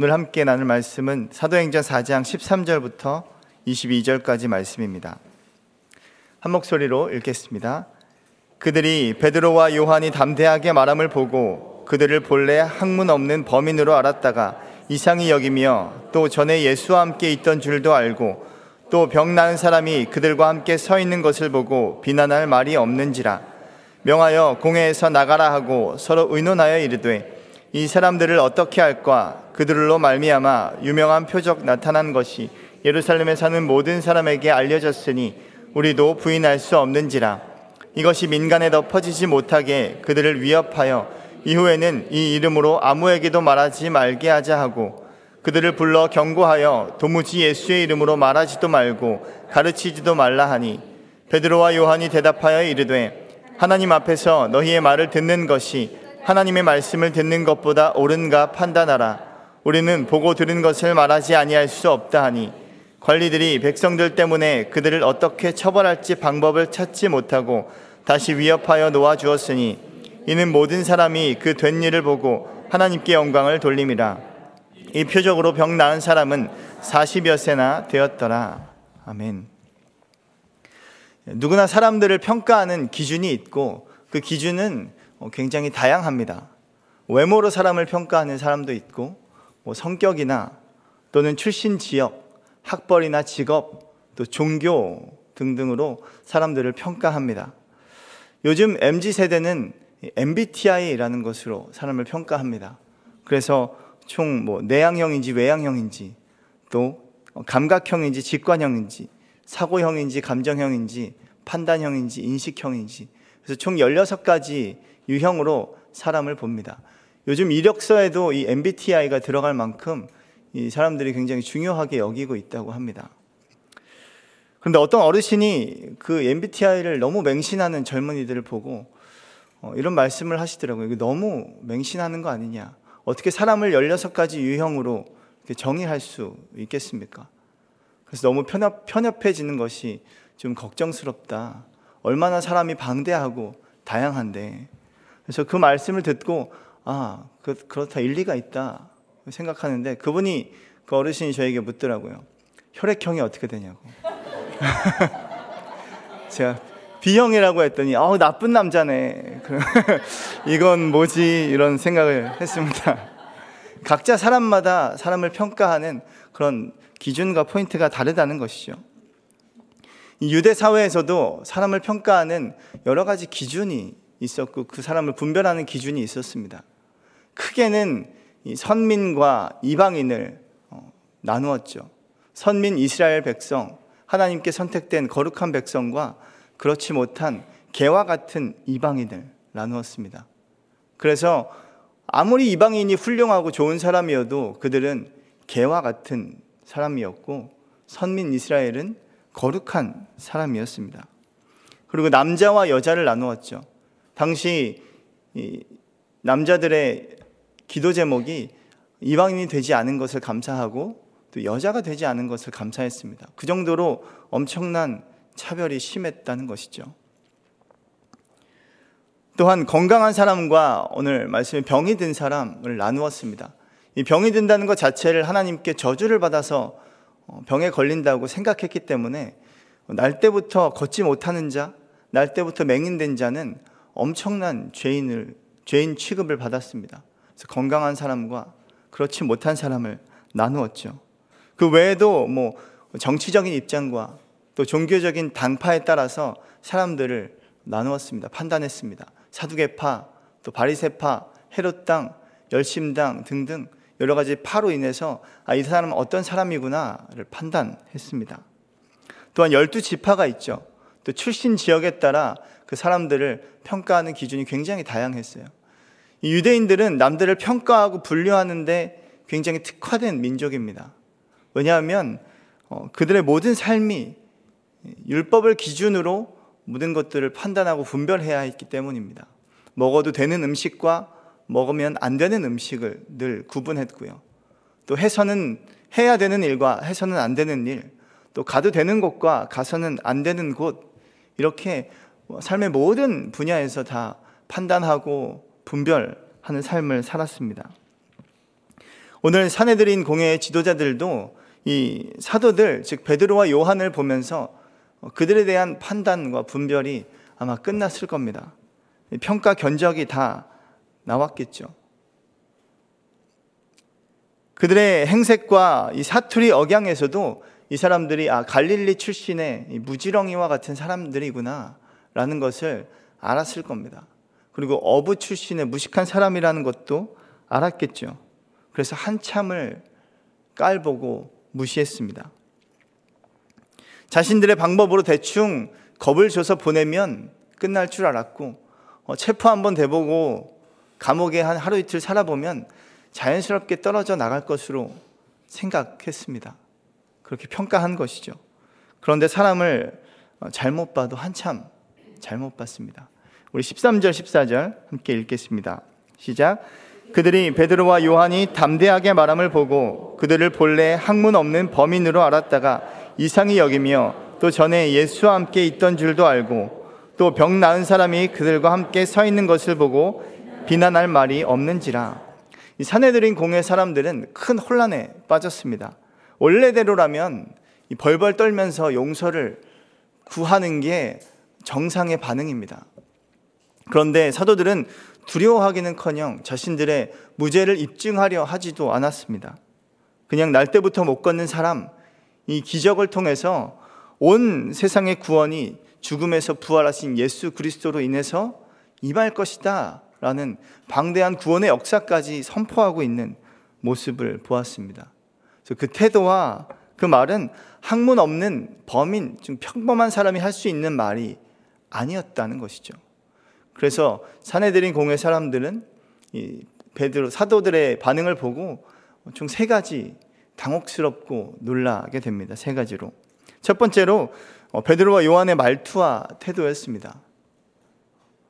오늘 함께 나눌 말씀은 사도행전 4장 13절부터 22절까지 말씀입니다. 한 목소리로 읽겠습니다. 그들이 베드로와 요한이 담대하게 말함을 보고 그들을 본래 학문 없는 범인으로 알았다가 이상히 여기며 또 전에 예수와 함께 있던 줄도 알고 또 병 나은 사람이 그들과 함께 서 있는 것을 보고 비난할 말이 없는지라 명하여 공회에서 나가라 하고 서로 의논하여 이르되 이 사람들을 어떻게 할까? 그들로 말미암아 유명한 표적 나타난 것이 예루살렘에 사는 모든 사람에게 알려졌으니 우리도 부인할 수 없는지라. 이것이 민간에 더 퍼지지 못하게 그들을 위협하여 이후에는 이 이름으로 아무에게도 말하지 말게 하자 하고 그들을 불러 경고하여 도무지 예수의 이름으로 말하지도 말고 가르치지도 말라 하니 베드로와 요한이 대답하여 이르되 하나님 앞에서 너희의 말을 듣는 것이 하나님의 말씀을 듣는 것보다 옳은가 판단하라. 우리는 보고 들은 것을 말하지 아니할 수 없다 하니 관리들이 백성들 때문에 그들을 어떻게 처벌할지 방법을 찾지 못하고 다시 위협하여 놓아 주었으니 이는 모든 사람이 그 된 일을 보고 하나님께 영광을 돌림이라. 이 표적으로 병 나은 사람은 40여 세나 되었더라. 아멘. 누구나 사람들을 평가하는 기준이 있고 그 기준은 어, 굉장히 다양합니다. 외모로 사람을 평가하는 사람도 있고, 뭐 성격이나 또는 출신 지역, 학벌이나 직업, 또 종교 등등으로 사람들을 평가합니다. 요즘 MZ 세대는 MBTI라는 것으로 사람을 평가합니다. 그래서 총 뭐 내향형인지 외향형인지 또 감각형인지 직관형인지 사고형인지 감정형인지 판단형인지 인식형인지 그래서 총 16가지 유형으로 사람을 봅니다. 요즘 이력서에도 이 MBTI가 들어갈 만큼 이 사람들이 굉장히 중요하게 여기고 있다고 합니다. 그런데 어떤 어르신이 그 MBTI를 너무 맹신하는 젊은이들을 보고 어, 이런 말씀을 하시더라고요. 이거 너무 맹신하는 거 아니냐. 어떻게 사람을 16가지 유형으로 정의할 수 있겠습니까? 그래서 너무 편협, 편협해지는 것이 좀 걱정스럽다. 얼마나 사람이 방대하고 다양한데 그래서 그 말씀을 듣고 아 그, 그렇다 일리가 있다 생각하는데 그분이 그 어르신이 저에게 묻더라고요. 혈액형이 어떻게 되냐고. 제가 B형이라고 했더니 아 나쁜 남자네. 이건 뭐지 이런 생각을 했습니다. 각자 사람마다 사람을 평가하는 그런 기준과 포인트가 다르다는 것이죠. 유대 사회에서도 사람을 평가하는 여러 가지 기준이 있었고 그 사람을 분별하는 기준이 있었습니다. 크게는 선민과 이방인을 어, 나누었죠. 선민 이스라엘 백성, 하나님께 선택된 거룩한 백성과 그렇지 못한 개와 같은 이방인을 나누었습니다. 그래서 아무리 이방인이 훌륭하고 좋은 사람이어도 그들은 개와 같은 사람이었고 선민 이스라엘은 거룩한 사람이었습니다. 그리고 남자와 여자를 나누었죠. 당시 남자들의 기도 제목이 이방인이 되지 않은 것을 감사하고 또 여자가 되지 않은 것을 감사했습니다. 그 정도로 엄청난 차별이 심했다는 것이죠. 또한 건강한 사람과 오늘 말씀에 병이 든 사람을 나누었습니다. 이 병이 든다는 것 자체를 하나님께 저주를 받아서 어, 병에 걸린다고 생각했기 때문에 날 때부터 걷지 못하는 자, 날 때부터 맹인된 자는 엄청난 죄인을 죄인 취급을 받았습니다. 그래서 건강한 사람과 그렇지 못한 사람을 나누었죠. 그 외에도 뭐 정치적인 입장과 또 종교적인 당파에 따라서 사람들을 나누었습니다. 판단했습니다. 사두개파, 또 바리새파, 헤롯당, 열심당 등등 여러 가지 파로 인해서 아, 이 사람은 어떤 사람이구나를 판단했습니다. 또한 열두 지파가 있죠. 또 출신 지역에 따라 그 사람들을 평가하는 기준이 굉장히 다양했어요. 유대인들은 남들을 평가하고 분류하는데 굉장히 특화된 민족입니다. 왜냐하면 어, 그들의 모든 삶이 율법을 기준으로 모든 것들을 판단하고 분별해야 했기 때문입니다. 먹어도 되는 음식과 먹으면 안 되는 음식을 늘 구분했고요. 또 해서는 해야 되는 일과 해서는 안 되는 일, 또 가도 되는 곳과 가서는 안 되는 곳, 이렇게 삶의 모든 분야에서 다 판단하고 분별하는 삶을 살았습니다. 오늘 사내들인 공회의 지도자들도 이 사도들, 즉 베드로와 요한을 보면서 그들에 대한 판단과 분별이 아마 끝났을 겁니다. 평가 견적이 다 나왔겠죠. 그들의 행색과 이 사투리 억양에서도 이 사람들이 아 갈릴리 출신의 무지렁이와 같은 사람들이구나 라는 것을 알았을 겁니다. 그리고 어부 출신의 무식한 사람이라는 것도 알았겠죠. 그래서 한참을 깔보고 무시했습니다. 자신들의 방법으로 대충 겁을 줘서 보내면 끝날 줄 알았고 어, 체포 한번 돼보고 감옥에 한 하루 이틀 살아보면 자연스럽게 떨어져 나갈 것으로 생각했습니다. 그렇게 평가한 것이죠. 그런데 사람을 어, 잘못 봐도 한참 잘못 봤습니다. 우리 13절, 14절 함께 읽겠습니다. 시작. 그들이 베드로와 요한이 담대하게 말함을 보고 그들을 본래 학문 없는 범인으로 알았다가 이상히 여기며 또 전에 예수와 함께 있던 줄도 알고 또 병 나은 사람이 그들과 함께 서 있는 것을 보고 비난할 말이 없는지라. 이 사내들인 공회 사람들은 큰 혼란에 빠졌습니다. 원래대로라면 벌벌 떨면서 용서를 구하는 게 정상의 반응입니다. 그런데 사도들은 두려워하기는커녕 자신들의 무죄를 입증하려 하지도 않았습니다. 그냥 날 때부터 못 걷는 사람, 이 기적을 통해서 온 세상의 구원이 죽음에서 부활하신 예수 그리스도로 인해서 임할 것이다. 라는 방대한 구원의 역사까지 선포하고 있는 모습을 보았습니다. 그 태도와 그 말은 학문 없는 범인, 좀 평범한 사람이 할 수 있는 말이 아니었다는 것이죠. 그래서 사내들인 공회 사람들은 이 베드로 사도들의 반응을 보고 총 세 가지 당혹스럽고 놀라게 됩니다. 세 가지로. 첫 번째로 어, 베드로와 요한의 말투와 태도였습니다.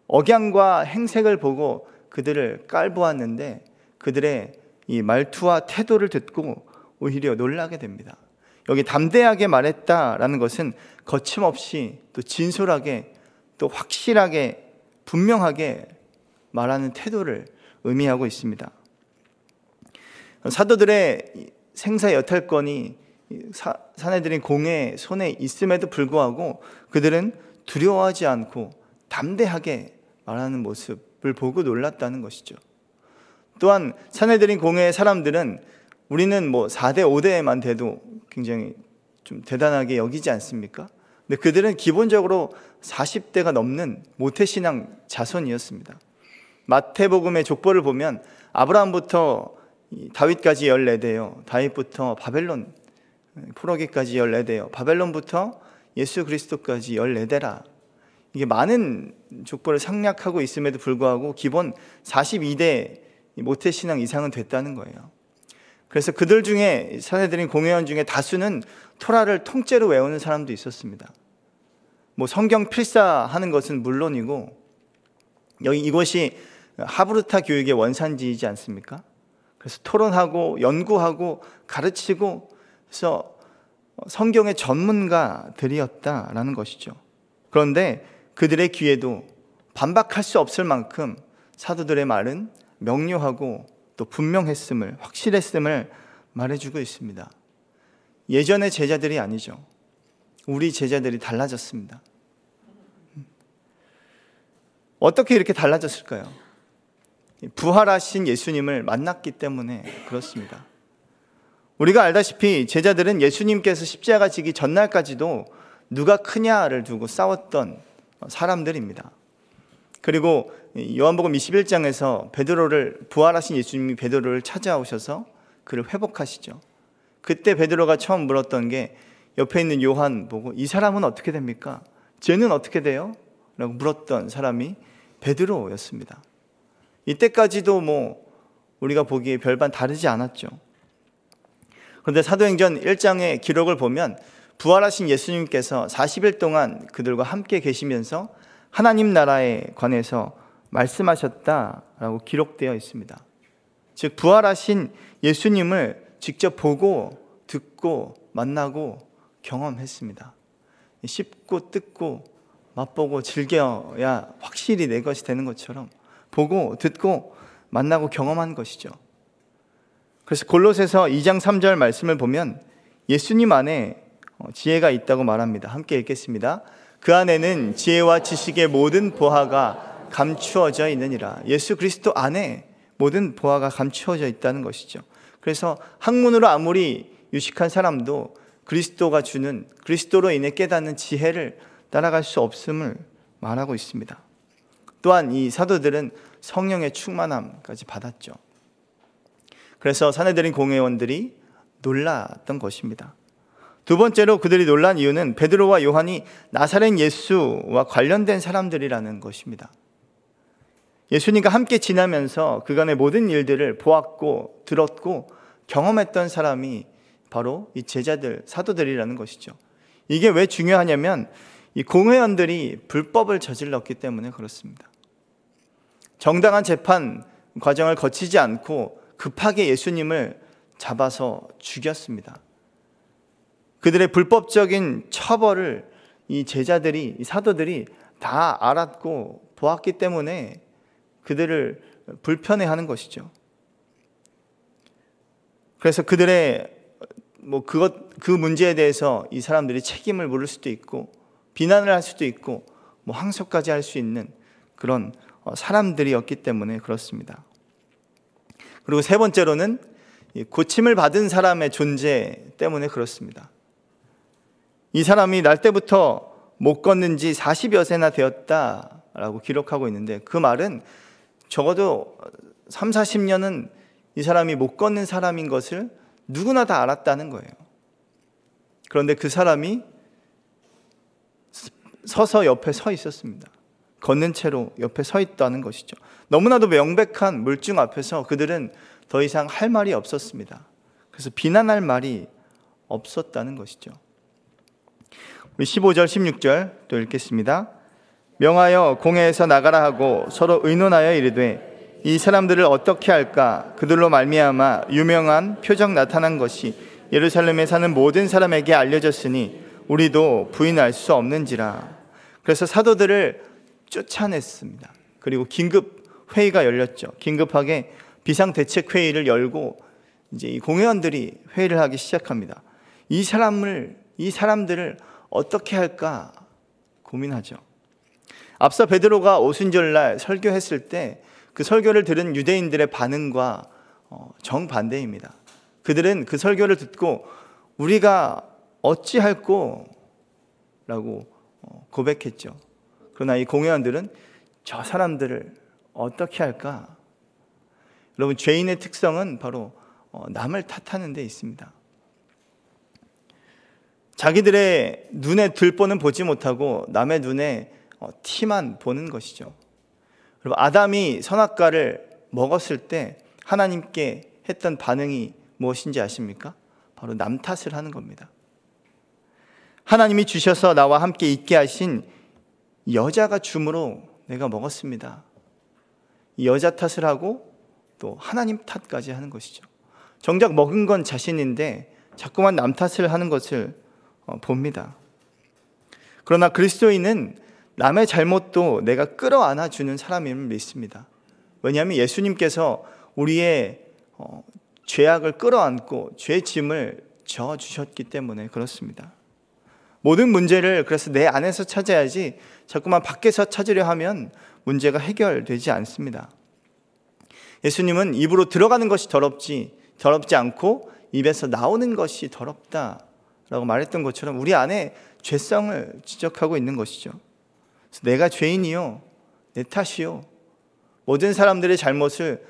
억양과 행색을 보고 그들을 깔보았는데 그들의 이 말투와 태도를 듣고 오히려 놀라게 됩니다. 여기 담대하게 말했다라는 것은 거침없이 또 진솔하게 또 확실하게 분명하게 말하는 태도를 의미하고 있습니다. 사도들의 생사 여탈권이 사내들인 공의 손에 있음에도 불구하고 그들은 두려워하지 않고 담대하게 말하는 모습을 보고 놀랐다는 것이죠. 또한 사내들인 공회의 사람들은 우리는 뭐 4대, 5대만 돼도 굉장히 좀 대단하게 여기지 않습니까? 근데 그들은 기본적으로 40대가 넘는 모태신앙 자손이었습니다. 마태복음의 족보를 보면 아브라함부터 다윗까지 14대요. 다윗부터 바벨론 포로기까지 14대요. 바벨론부터 예수 그리스도까지 14대라. 이게 많은 족보를 상략하고 있음에도 불구하고 기본 42대 모태신앙 이상은 됐다는 거예요. 그래서 그들 중에 사내들인 공회원 중에 다수는 토라를 통째로 외우는 사람도 있었습니다. 뭐 성경 필사하는 것은 물론이고 여기 이곳이 하브르타 교육의 원산지이지 않습니까? 그래서 토론하고 연구하고 가르치고 그래서 성경의 전문가들이었다라는 것이죠. 그런데 그들의 귀에도 반박할 수 없을 만큼 사도들의 말은 명료하고 또 분명했음을, 확실했음을 말해주고 있습니다. 예전의 제자들이 아니죠. 우리 제자들이 달라졌습니다. 어떻게 이렇게 달라졌을까요? 부활하신 예수님을 만났기 때문에 그렇습니다. 우리가 알다시피 제자들은 예수님께서 십자가 지기 전날까지도 누가 크냐를 두고 싸웠던 사람들입니다. 그리고 요한복음 21장에서 베드로를 부활하신 예수님이 베드로를 찾아오셔서 그를 회복하시죠. 그때 베드로가 처음 물었던 게 옆에 있는 요한 보고 이 사람은 어떻게 됩니까? 쟤는 어떻게 돼요? 라고 물었던 사람이 베드로였습니다. 이때까지도 뭐 우리가 보기에 별반 다르지 않았죠. 그런데 사도행전 1장의 기록을 보면 부활하신 예수님께서 40일 동안 그들과 함께 계시면서 하나님 나라에 관해서 말씀하셨다라고 기록되어 있습니다. 즉, 부활하신 예수님을 직접 보고, 듣고, 만나고, 경험했습니다. 씹고, 뜯고, 맛보고, 즐겨야 확실히 내 것이 되는 것처럼 보고, 듣고, 만나고, 경험한 것이죠. 그래서 골로새서 2장 3절 말씀을 보면 예수님 안에 어, 지혜가 있다고 말합니다. 함께 읽겠습니다. 그 안에는 지혜와 지식의 모든 보화가 감추어져 있느니라. 예수 그리스도 안에 모든 보화가 감추어져 있다는 것이죠. 그래서 학문으로 아무리 유식한 사람도 그리스도가 주는 그리스도로 인해 깨닫는 지혜를 따라갈 수 없음을 말하고 있습니다. 또한 이 사도들은 성령의 충만함까지 받았죠. 그래서 사내들인 공회원들이 놀랐던 것입니다. 두 번째로 그들이 놀란 이유는 베드로와 요한이 나사렛 예수와 관련된 사람들이라는 것입니다. 예수님과 함께 지나면서 그간의 모든 일들을 보았고 들었고 경험했던 사람이 바로 이 제자들, 사도들이라는 것이죠. 이게 왜 중요하냐면 이 공회원들이 불법을 저질렀기 때문에 그렇습니다. 정당한 재판 과정을 거치지 않고 급하게 예수님을 잡아서 죽였습니다. 그들의 불법적인 처벌을 이 제자들이, 이 사도들이 다 알았고 보았기 때문에 그들을 불편해 하는 것이죠. 그래서 그들의 뭐 그것 그 문제에 대해서 이 사람들이 책임을 물을 수도 있고 비난을 할 수도 있고 뭐 항소까지 할 수 있는 그런 어, 사람들이었기 때문에 그렇습니다. 그리고 세 번째로는 고침을 받은 사람의 존재 때문에 그렇습니다. 이 사람이 날 때부터 못 걷는 지 40여 세나 되었다라고 기록하고 있는데 그 말은 적어도 3, 40년은 이 사람이 못 걷는 사람인 것을 누구나 다 알았다는 거예요. 그런데 그 사람이 서서 옆에 서 있었습니다. 걷는 채로 옆에 서 있다는 것이죠. 너무나도 명백한 물증 앞에서 그들은 더 이상 할 말이 없었습니다. 그래서 비난할 말이 없었다는 것이죠. 우리 15절, 16절 또 읽겠습니다. 명하여 공회에서 나가라 하고 서로 의논하여 이르되 이 사람들을 어떻게 할까 그들로 말미암아 유명한 표적 나타난 것이 예루살렘에 사는 모든 사람에게 알려졌으니 우리도 부인할 수 없는지라 그래서 사도들을 쫓아냈습니다. 그리고 긴급 회의가 열렸죠. 긴급하게 비상 대책 회의를 열고 이제 이 공회원들이 회의를 하기 시작합니다. 이 사람을 이 사람들을 어떻게 할까 고민하죠. 앞서 베드로가 오순절날 설교했을 때 그 설교를 들은 유대인들의 반응과 어, 정반대입니다. 그들은 그 설교를 듣고 우리가 어찌할꼬 라고 어, 고백했죠. 그러나 이 공회원들은 저 사람들을 어떻게 할까? 여러분, 죄인의 특성은 바로 어, 남을 탓하는 데 있습니다. 자기들의 눈에 들보는 보지 못하고 남의 눈에 어, 티만 보는 것이죠. 여러분, 아담이 선악과를 먹었을 때 하나님께 했던 반응이 무엇인지 아십니까? 바로 남 탓을 하는 겁니다. 하나님이 주셔서 나와 함께 있게 하신 여자가 줌으로 내가 먹었습니다. 여자 탓을 하고 또 하나님 탓까지 하는 것이죠. 정작 먹은 건 자신인데 자꾸만 남 탓을 하는 것을 어, 봅니다. 그러나 그리스도인은 남의 잘못도 내가 끌어안아 주는 사람임을 믿습니다. 왜냐하면 예수님께서 우리의 어, 죄악을 끌어안고 죄 짐을 져 주셨기 때문에 그렇습니다. 모든 문제를 그래서 내 안에서 찾아야지 자꾸만 밖에서 찾으려 하면 문제가 해결되지 않습니다. 예수님은 입으로 들어가는 것이 더럽지 더럽지 않고 입에서 나오는 것이 더럽다 라고 말했던 것처럼 우리 안에 죄성을 지적하고 있는 것이죠. 내가 죄인이요, 내 탓이요. 모든 사람들의 잘못을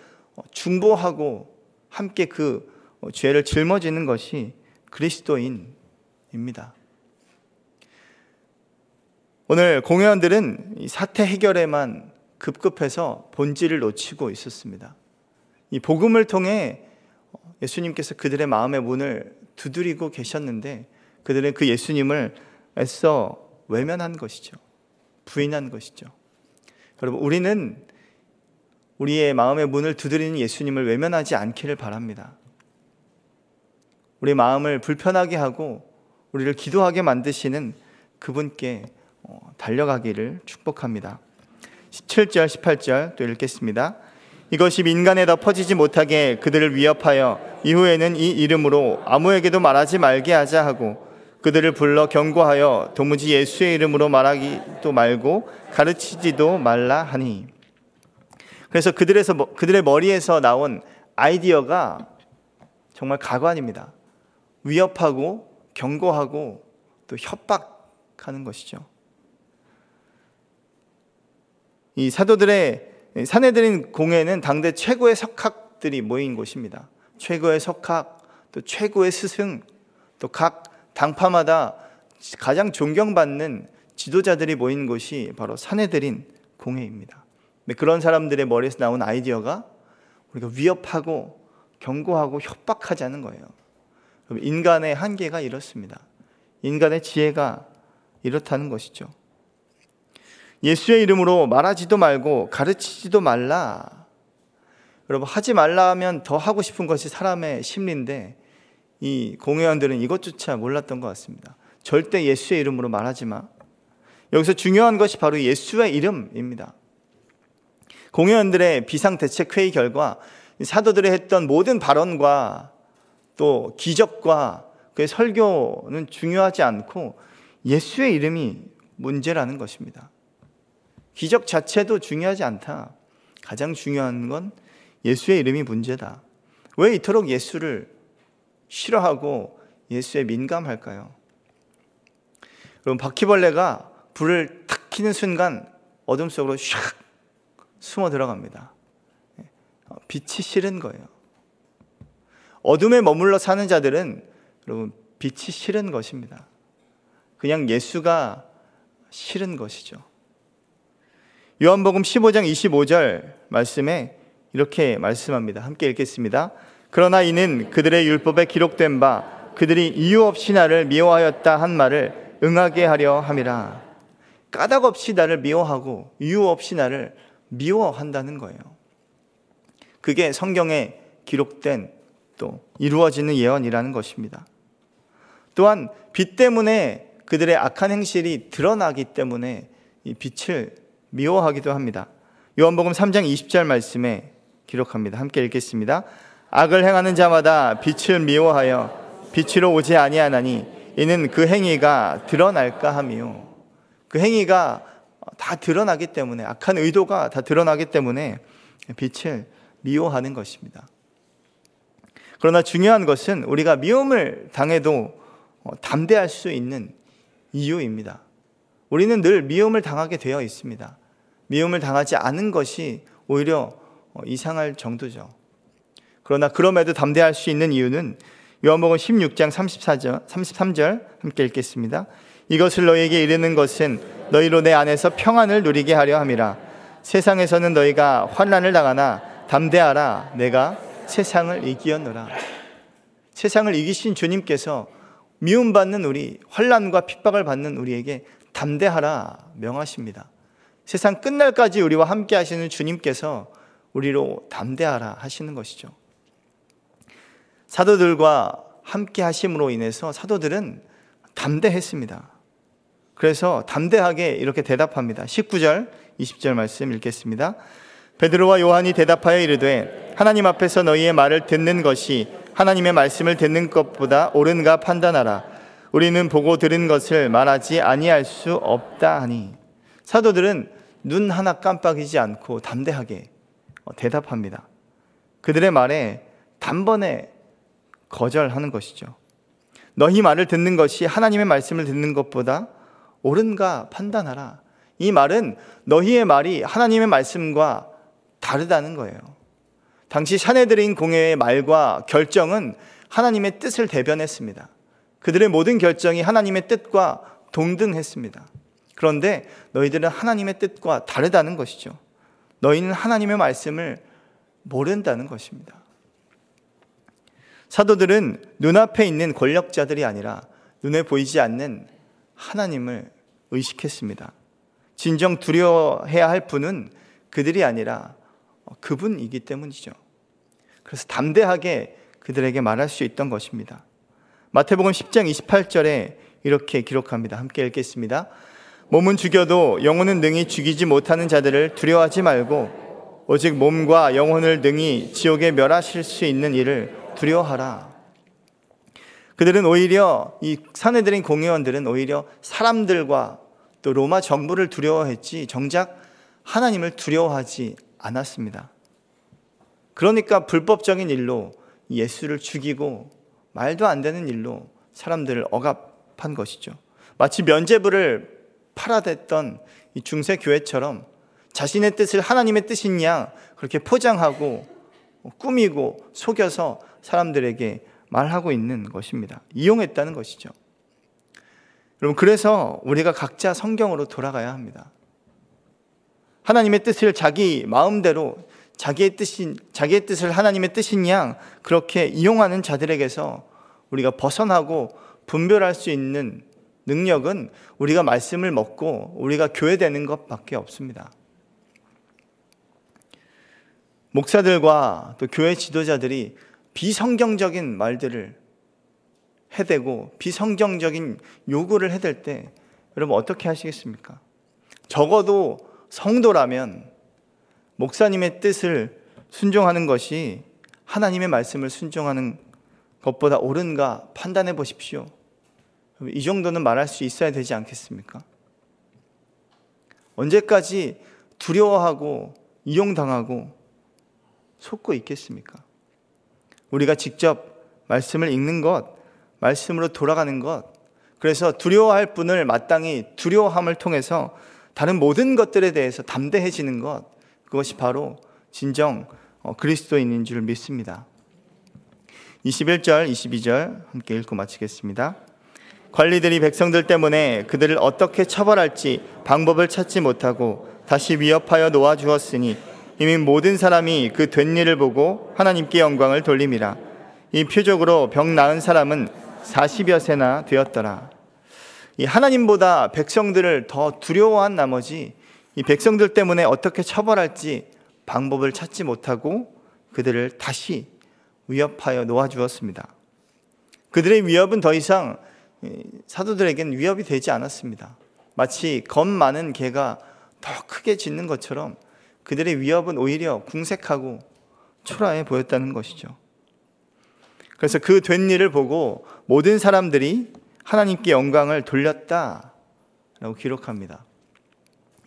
중보하고 함께 그 죄를 짊어지는 것이 그리스도인입니다. 오늘 공회원들은 사태 해결에만 급급해서 본질을 놓치고 있었습니다. 이 복음을 통해 예수님께서 그들의 마음의 문을 두드리고 계셨는데 그들은 그 예수님을 애써 외면한 것이죠. 부인한 것이죠. 여러분, 우리는 우리의 마음의 문을 두드리는 예수님을 외면하지 않기를 바랍니다. 우리 마음을 불편하게 하고 우리를 기도하게 만드시는 그분께 어, 달려가기를 축복합니다. 17절, 18절 또 읽겠습니다. 이것이 민간에 더 퍼지지 못하게 그들을 위협하여 이후에는 이 이름으로 아무에게도 말하지 말게 하자 하고 그들을 불러 경고하여 도무지 예수의 이름으로 말하기도 말고 가르치지도 말라 하니 그래서 그들에서 그들의 머리에서 나온 아이디어가 정말 가관입니다. 위협하고 경고하고 또 협박하는 것이죠. 이 사도들의 사내들인 공회는 당대 최고의 석학들이 모인 곳입니다. 최고의 석학, 또 최고의 스승, 또 각 당파마다 가장 존경받는 지도자들이 모인 곳이 바로 사내들인 공회입니다. 그런 사람들의 머리에서 나온 아이디어가 우리가 위협하고 경고하고 협박하자는 거예요. 인간의 한계가 이렇습니다. 인간의 지혜가 이렇다는 것이죠. 예수의 이름으로 말하지도 말고 가르치지도 말라. 여러분, 하지 말라 하면 더 하고 싶은 것이 사람의 심리인데 이 공회원들은 이것조차 몰랐던 것 같습니다. 절대 예수의 이름으로 말하지 마. 여기서 중요한 것이 바로 예수의 이름입니다. 공회원들의 비상대책회의 결과 사도들이 했던 모든 발언과 또 기적과 그의 설교는 중요하지 않고 예수의 이름이 문제라는 것입니다. 기적 자체도 중요하지 않다. 가장 중요한 건 예수의 이름이 문제다. 왜 이토록 예수를 싫어하고 예수에 민감할까요? 여러분, 바퀴벌레가 불을 탁 키는 순간 어둠 속으로 샥 숨어 들어갑니다. 빛이 싫은 거예요. 어둠에 머물러 사는 자들은 여러분 빛이 싫은 것입니다. 그냥 예수가 싫은 것이죠. 요한복음 15장 25절 말씀에 이렇게 말씀합니다. 함께 읽겠습니다. 그러나 이는 그들의 율법에 기록된 바 그들이 이유 없이 나를 미워하였다 한 말을 응하게 하려 함이라. 까닭 없이 나를 미워하고 이유 없이 나를 미워한다는 거예요. 그게 성경에 기록된 또 이루어지는 예언이라는 것입니다. 또한 빛 때문에 그들의 악한 행실이 드러나기 때문에 이 빛을 미워하기도 합니다. 요한복음 3장 20절 말씀에 기록합니다. 함께 읽겠습니다. 악을 행하는 자마다 빛을 미워하여 빛으로 오지 아니하나니 이는 그 행위가 드러날까 함이요. 그 행위가 다 드러나기 때문에 악한 의도가 다 드러나기 때문에 빛을 미워하는 것입니다. 그러나 중요한 것은 우리가 미움을 당해도 어, 담대할 수 있는 이유입니다. 우리는 늘 미움을 당하게 되어 있습니다. 미움을 당하지 않은 것이 오히려 어, 이상할 정도죠. 그러나 그럼에도 담대할 수 있는 이유는 요한복음 16장 34절, 33절 함께 읽겠습니다. 이것을 너에게 이르는 것은 너희로 내 안에서 평안을 누리게 하려 함이라. 세상에서는 너희가 환난을 당하나 담대하라. 내가 세상을 이기었노라. 세상을 이기신 주님께서 미움받는 우리, 환란과 핍박을 받는 우리에게 담대하라 명하십니다. 세상 끝날까지 우리와 함께 하시는 주님께서 우리로 담대하라 하시는 것이죠. 사도들과 함께 하심으로 인해서 사도들은 담대했습니다. 그래서 담대하게 이렇게 대답합니다. 19절, 20절 말씀 읽겠습니다. 베드로와 요한이 대답하여 이르되 하나님 앞에서 너희의 말을 듣는 것이 하나님의 말씀을 듣는 것보다 옳은가 판단하라. 우리는 보고 들은 것을 말하지 아니할 수 없다 하니 사도들은 눈 하나 깜빡이지 않고 담대하게 대답합니다. 그들의 말에 단번에 거절하는 것이죠. 너희 말을 듣는 것이 하나님의 말씀을 듣는 것보다 옳은가 판단하라. 이 말은 너희의 말이 하나님의 말씀과 다르다는 거예요. 당시 사내들인 공회의 말과 결정은 하나님의 뜻을 대변했습니다. 그들의 모든 결정이 하나님의 뜻과 동등했습니다. 그런데 너희들은 하나님의 뜻과 다르다는 것이죠. 너희는 하나님의 말씀을 모른다는 것입니다. 사도들은 눈앞에 있는 권력자들이 아니라 눈에 보이지 않는 하나님을 의식했습니다. 진정 두려워해야 할 분은 그들이 아니라 그분이기 때문이죠. 그래서 담대하게 그들에게 말할 수 있던 것입니다. 마태복음 10장 28절에 이렇게 기록합니다. 함께 읽겠습니다. 몸은 죽여도 영혼은 능히 죽이지 못하는 자들을 두려워하지 말고 오직 몸과 영혼을 등이 지옥에 멸하실 수 있는 일을 두려워하라. 그들은 오히려 이 사내들인 공회원들은 오히려 사람들과 또 로마 정부를 두려워했지 정작 하나님을 두려워하지 않았습니다. 그러니까 불법적인 일로 예수를 죽이고 말도 안 되는 일로 사람들을 억압한 것이죠. 마치 면제부를 팔아댔던 이 중세 교회처럼 자신의 뜻을 하나님의 양 그렇게 포장하고 꾸미고 속여서 사람들에게 말하고 있는 것입니다. 이용했다는 것이죠. 여러분, 그래서 우리가 각자 성경으로 돌아가야 합니다. 하나님의 뜻을 자기 마음대로 자기의 뜻인, 자기의 뜻을 하나님의 뜻인 양 그렇게 이용하는 자들에게서 우리가 벗어나고 분별할 수 있는 능력은 우리가 말씀을 먹고 우리가 교회되는 것밖에 없습니다. 목사들과 또 교회 지도자들이 비성경적인 말들을 해대고 비성경적인 요구를 해댈 때 여러분 어떻게 하시겠습니까? 적어도 성도라면 목사님의 뜻을 순종하는 것이 하나님의 말씀을 순종하는 것보다 옳은가 판단해 보십시오. 이 정도는 말할 수 있어야 되지 않겠습니까? 언제까지 두려워하고 이용당하고 속고 있겠습니까? 우리가 직접 말씀을 읽는 것, 말씀으로 돌아가는 것, 그래서 두려워할 분을 마땅히 두려워함을 통해서 다른 모든 것들에 대해서 담대해지는 것, 그것이 바로 진정 어, 그리스도인인 줄 믿습니다. 21절, 22절 함께 읽고 마치겠습니다. 관리들이 백성들 때문에 그들을 어떻게 처벌할지 방법을 찾지 못하고 다시 위협하여 놓아 주었으니 이미 모든 사람이 그 된 일을 보고 하나님께 영광을 돌림이라. 이 표적으로 병 나은 사람은 40여 세나 되었더라. 이 하나님보다 백성들을 더 두려워한 나머지 이 백성들 때문에 어떻게 처벌할지 방법을 찾지 못하고 그들을 다시 위협하여 놓아 주었습니다. 그들의 위협은 더 이상 사도들에겐 위협이 되지 않았습니다. 마치 겁 많은 개가 더 크게 짖는 것처럼 그들의 위협은 오히려 궁색하고 초라해 보였다는 것이죠. 그래서 그 된 일을 보고 모든 사람들이 하나님께 영광을 돌렸다라고 기록합니다.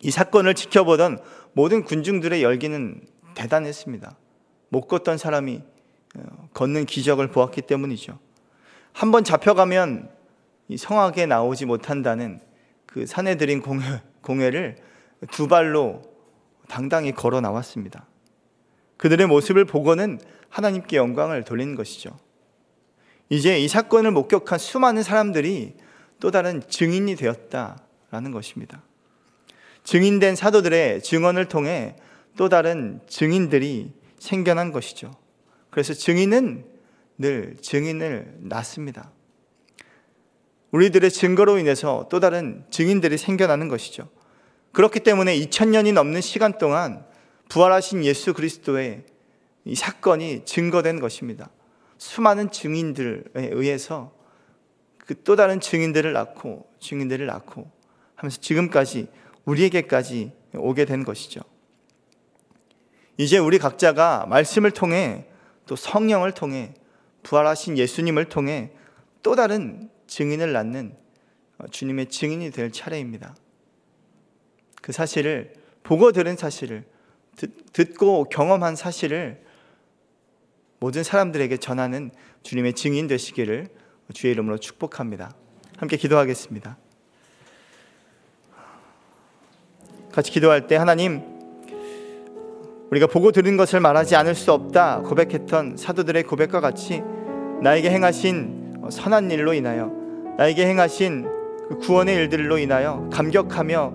이 사건을 지켜보던 모든 군중들의 열기는 대단했습니다. 못 걷던 사람이 어, 걷는 기적을 보았기 때문이죠. 한번 잡혀가면 성악에 나오지 못한다는 그 사내들인 공회, 공회를 두 발로 당당히 걸어 나왔습니다. 그들의 모습을 보고는 하나님께 영광을 돌린 것이죠. 이제 이 사건을 목격한 수많은 사람들이 또 다른 증인이 되었다라는 것입니다. 증인된 사도들의 증언을 통해 또 다른 증인들이 생겨난 것이죠. 그래서 증인은 늘 증인을 낳습니다. 우리들의 증거로 인해서 또 다른 증인들이 생겨나는 것이죠. 그렇기 때문에 2000년이 넘는 시간 동안 부활하신 예수 그리스도의 이 사건이 증거된 것입니다. 수많은 증인들에 의해서 그 또 다른 증인들을 낳고 증인들을 낳고 하면서 지금까지 우리에게까지 오게 된 것이죠. 이제 우리 각자가 말씀을 통해 또 성령을 통해 부활하신 예수님을 통해 또 다른 증인을 낳는 주님의 증인이 될 차례입니다. 그 사실을 보고 들은 사실을 듣고 경험한 사실을 모든 사람들에게 전하는 주님의 증인 되시기를 주의 이름으로 축복합니다. 함께 기도하겠습니다. 같이 기도할 때 하나님 우리가 보고 들은 것을 말하지 않을 수 없다 고백했던 사도들의 고백과 같이 나에게 행하신 선한 일로 인하여 나에게 행하신 그 구원의 일들로 인하여 감격하며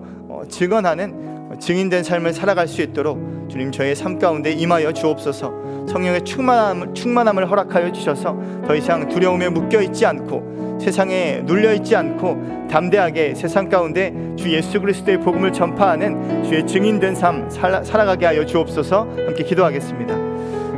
증언하는 증인된 삶을 살아갈 수 있도록 주님 저의 삶 가운데 임하여 주옵소서 성령의 충만함, 충만함을 허락하여 주셔서 더 이상 두려움에 묶여 있지 않고 세상에 눌려 있지 않고 담대하게 세상 가운데 주 예수 그리스도의 복음을 전파하는 주의 증인된 삶 살아, 살아가게 하여 주옵소서 함께 기도하겠습니다.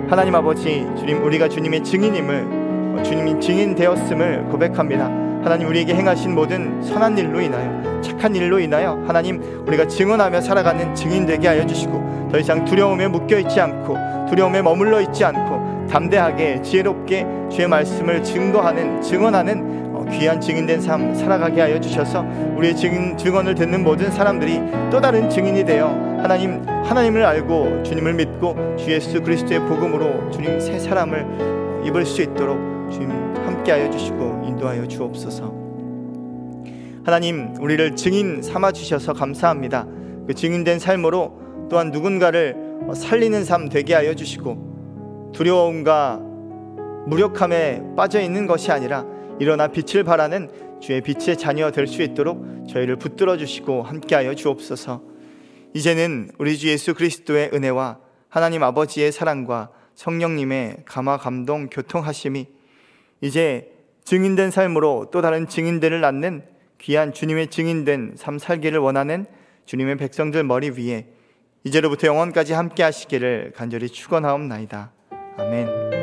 하나님 아버지 주님 우리가 주님의 증인임을 주님이 증인 되었음을 고백합니다. 하나님 우리에게 행하신 모든 선한 일로 인하여 착한 일로 인하여 하나님 우리가 증언하며 살아가는 증인 되게 하여 주시고 더 이상 두려움에 묶여 있지 않고 두려움에 머물러 있지 않고 담대하게 지혜롭게 주의 말씀을 증거하는 증언하는 어, 귀한 증인된 삶 살아가게 하여 주셔서 우리의 증인, 증언을 듣는 모든 사람들이 또 다른 증인이 되어 하나님 하나님을 알고 주님을 믿고 주 예수 그리스도의 복음으로 주님 새 사람을 입을 수 있도록 주님 함께하여 주시고 인도하여 주옵소서. 하나님 우리를 증인 삼아 주셔서 감사합니다. 그 증인된 삶으로 또한 누군가를 살리는 삶 되게 하여 주시고 두려움과 무력함에 빠져 있는 것이 아니라 일어나 빛을 발하는 주의 빛의 자녀 될 수 있도록 저희를 붙들어 주시고 함께하여 주옵소서. 이제는 우리 주 예수 그리스도의 은혜와 하나님 아버지의 사랑과 성령님의 감화 감동 교통하심이 이제 증인된 삶으로 또 다른 증인들을 낳는 귀한 주님의 증인된 삶 살기를 원하는 주님의 백성들 머리 위에 이제로부터 영원까지 함께 하시기를 간절히 축원하옵나이다. 아멘.